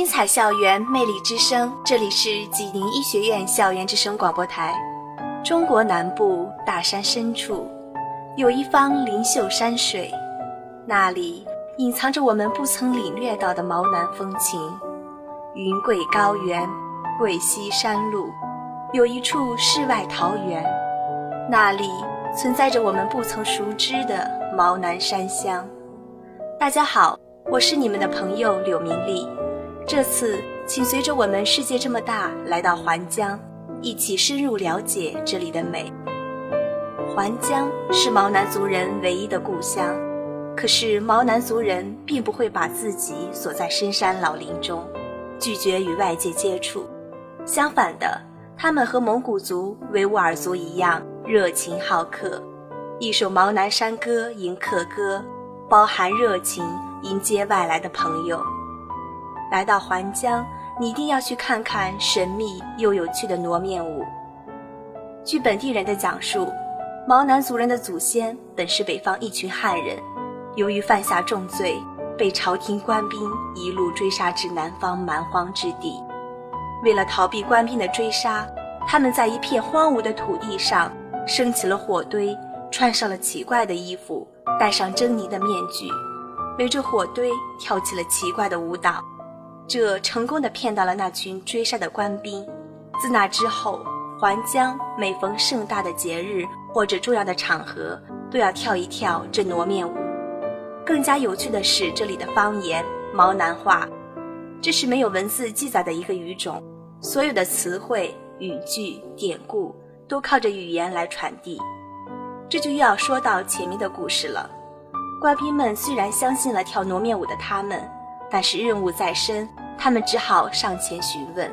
精彩校园，魅力之声。这里是济宁医学院校园之声广播台。中国南部大山深处，有一方灵秀山水，那里隐藏着我们不曾领略到的毛南风情。云贵高原，贵溪山路，有一处世外桃源，那里存在着我们不曾熟知的毛南山乡。大家好，我是你们的朋友柳明丽。这次，请随着我们世界这么大来到环江。一起深入了解这里的美。环江是毛南族人唯一的故乡，可是毛南族人并不会把自己锁在深山老林中，拒绝与外界接触。相反的，他们和蒙古族、维吾尔族一样热情好客。一首毛南山歌迎客歌，包含热情迎接外来的朋友。来到环江。你一定要去看看神秘又有趣的挪面舞。据本地人的讲述，毛南族人的祖先本是北方一群汉人，由于犯下重罪，被朝廷官兵一路追杀至南方蛮荒之地。为了逃避官兵的追杀，他们在一片荒芜的土地上升起了火堆，穿上了奇怪的衣服，戴上狰狞的面具，围着火堆跳起了奇怪的舞蹈。这成功的骗到了那群追杀的官兵。自那之后，环江每逢盛大的节日或者重要的场合，都要跳一跳这傩面舞。更加有趣的是，这里的方言毛南话，这是没有文字记载的一个语种，所有的词汇、语句、典故都靠着语言来传递。这就又要说到前面的故事了。官兵们虽然相信了跳傩面舞的他们，但是任务在身。他们只好上前询问，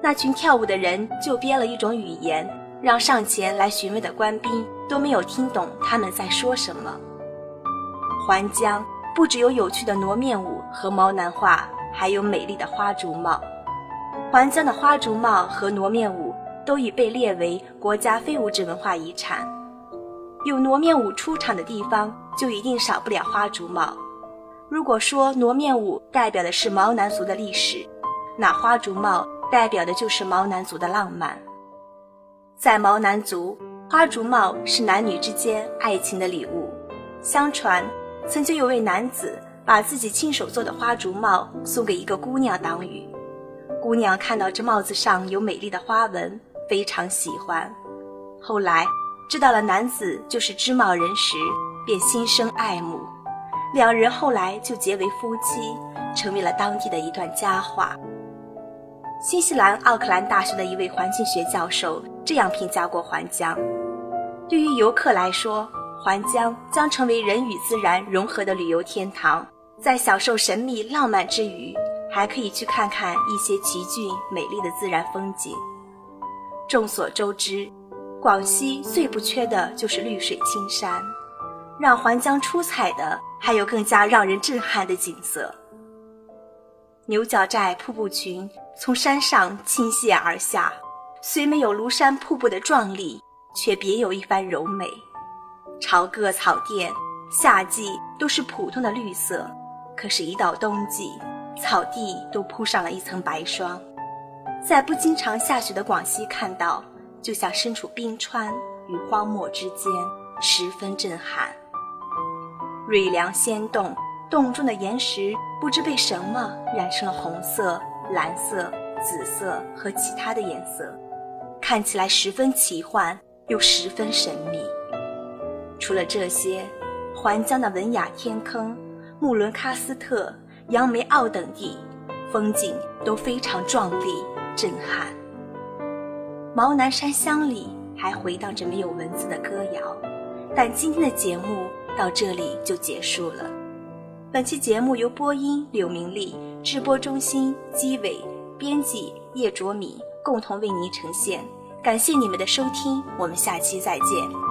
那群跳舞的人就编了一种语言，让上前来询问的官兵都没有听懂他们在说什么。环江不只有有趣的挪面舞和毛南话，还有美丽的花竹帽。环江的花竹帽和挪面舞都已被列为国家非物质文化遗产。有挪面舞出场的地方，就一定少不了花竹帽。如果说挪面舞代表的是毛南族的历史，那花竹帽代表的就是毛南族的浪漫。在毛南族，花竹帽是男女之间爱情的礼物。相传，曾经有位男子把自己亲手做的花竹帽送给一个姑娘当雨，姑娘看到这帽子上有美丽的花纹，非常喜欢。后来知道了男子就是织帽人时，便心生爱慕。两人后来就结为夫妻，成为了当地的一段佳话。新西兰奥克兰大学的一位环境学教授这样评价过环江：对于游客来说，环江将成为人与自然融合的旅游天堂，在享受神秘浪漫之余，还可以去看看一些奇峻美丽的自然风景。众所周知，广西最不缺的就是绿水青山。让环江出彩的，还有更加让人震撼的景色。牛角寨瀑布群从山上倾泻而下，虽没有庐山瀑布的壮丽，却别有一番柔美。朝各草甸，夏季都是普通的绿色，可是，一到冬季，草地都铺上了一层白霜。在不经常下雪的广西看到，就像身处冰川与荒漠之间，十分震撼。瑞良仙洞，洞中的岩石不知被什么染成了红色、蓝色、紫色和其他的颜色，看起来十分奇幻又十分神秘。除了这些，环江的文雅天坑、木伦喀斯特、杨梅坳等地，风景都非常壮丽震撼。毛南山乡里还回荡着没有文字的歌谣，但今天的节目。到这里就结束了。本期节目由播音柳明丽、直播中心基伟、编辑叶卓敏共同为您呈现。感谢你们的收听，我们下期再见。